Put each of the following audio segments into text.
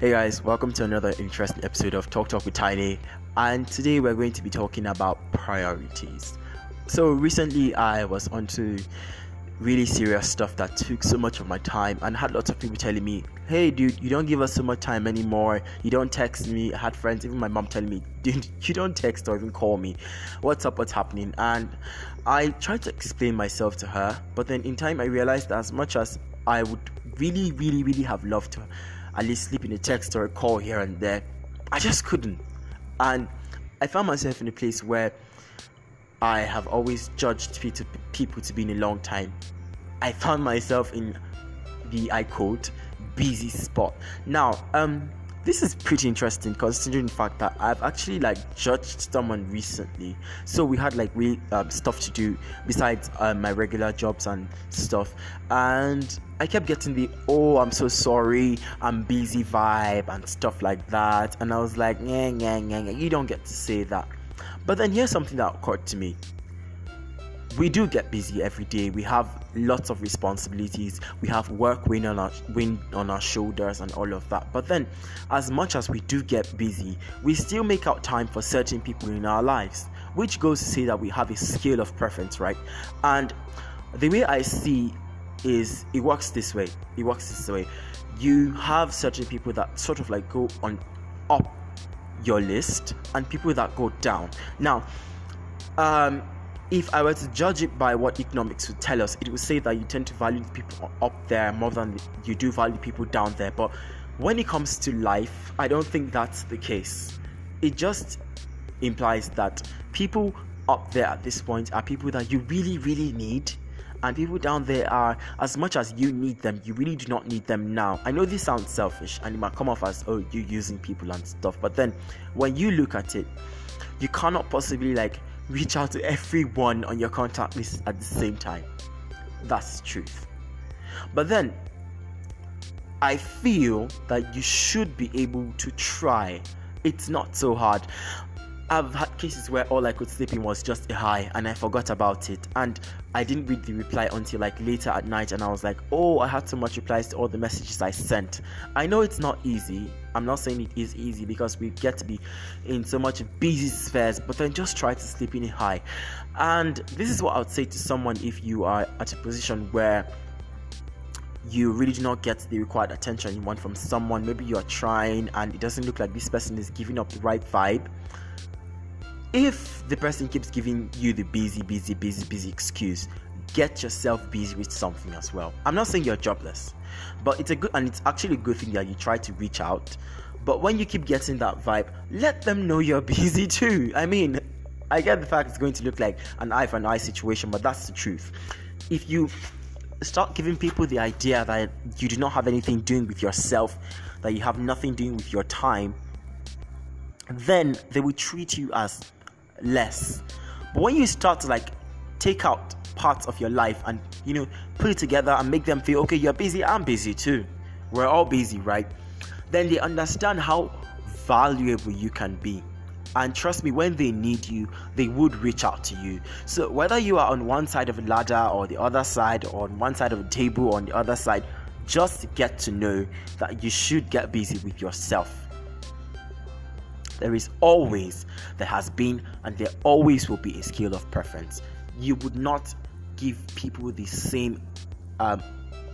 Hey guys, welcome to another interesting episode of Talk Talk with Tiny. And today we're going to be talking about priorities. So, recently I was onto really serious stuff that took so much of my time and had lots of people telling me hey dude you don't give us so much time anymore. You don't text me. I had friends even my mom telling me dude you don't text or even call me. What's up? What's happening? And i tried to explain myself to her but then in time i realized as much as i would really really really have loved to at least slip in a text or a call here and there i just couldn't and i found myself in a place where I have always judged people to be in a long time. I found myself in the I quote busy spot. Now, um, this is pretty interesting considering the fact that I've actually like judged someone recently. So we had like really um, stuff to do besides um, my regular jobs and stuff, and I kept getting the "oh I'm so sorry, I'm busy" vibe and stuff like that, and I was like, "Yeah, yeah, yeah, you don't get to say that." But then here's something that occurred to me. We do get busy every day. We have lots of responsibilities. We have work weighing on our weighing on our shoulders and all of that. But then, as much as we do get busy, we still make out time for certain people in our lives, which goes to say that we have a scale of preference, right? And the way I see is it works this way. It works this way. You have certain people that sort of like go on up your list and people that go down. Now, um, if I were to judge it by what economics would tell us, it would say that you tend to value people up there more than you do value people down there. But when it comes to life, I don't think that's the case. It just implies that people up there at this point are people that you really, really need and people down there are as much as you need them you really do not need them now i know this sounds selfish and it might come off as oh you're using people and stuff but then when you look at it you cannot possibly like reach out to everyone on your contact list at the same time. That's truth. But then i feel that you should be able to try. It's not so hard I've had cases where all I could sleep in was just a hi and I forgot about it and I didn't read the reply until like later at night and I was like, oh, I had so much replies to all the messages I sent. I know it's not easy. I'm not saying it is easy because we get to be in so much busy spheres, but then just try to sleep in a hi. And this is what I would say to someone if you are at a position where you really do not get the required attention you want from someone. Maybe you're trying and it doesn't look like this person is giving up the right vibe if the person keeps giving you the busy, busy, busy, busy excuse, get yourself busy with something as well. I'm not saying you're jobless, but it's a good and it's actually a good thing that you try to reach out. But when you keep getting that vibe, let them know you're busy too. I mean, I get the fact it's going to look like an eye for an eye situation, but that's the truth. If you start giving people the idea that you do not have anything doing with yourself, that you have nothing doing with your time, then they will treat you as less. But when you start to like take out parts of your life and you know put it together and make them feel okay, you're busy, I'm busy too. We're all busy, right? Then they understand how valuable you can be. And trust me, when they need you, they would reach out to you. So whether you are on one side of a ladder or the other side, or on one side of a table or on the other side, just get to know that you should get busy with yourself there is always, there has been, and there always will be a scale of preference. You would not give people the same um,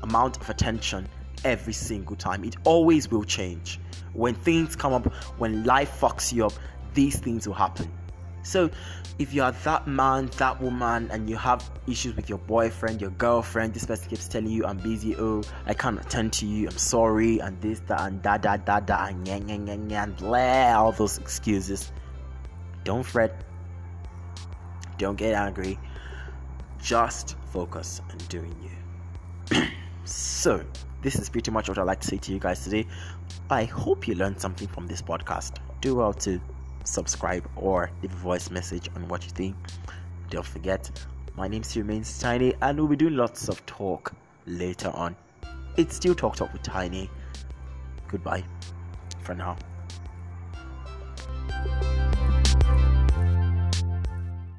amount of attention every single time. It always will change. When things come up, when life fucks you up, these things will happen. So, if you are that man, that woman, and you have issues with your boyfriend, your girlfriend, this person keeps telling you, I'm busy, oh, I can't attend to you, I'm sorry, and this, that, and da, da, da, da, and yang, yang, yang, yang, blah, all those excuses. Don't fret. Don't get angry. Just focus on doing you. so, this is pretty much what I'd like to say to you guys today. I hope you learned something from this podcast. Do well to subscribe or leave a voice message on what you think. Don't forget, my name still remains Tiny, and we'll be doing lots of talk later on. It's still Talk Talk with Tiny. Goodbye for now.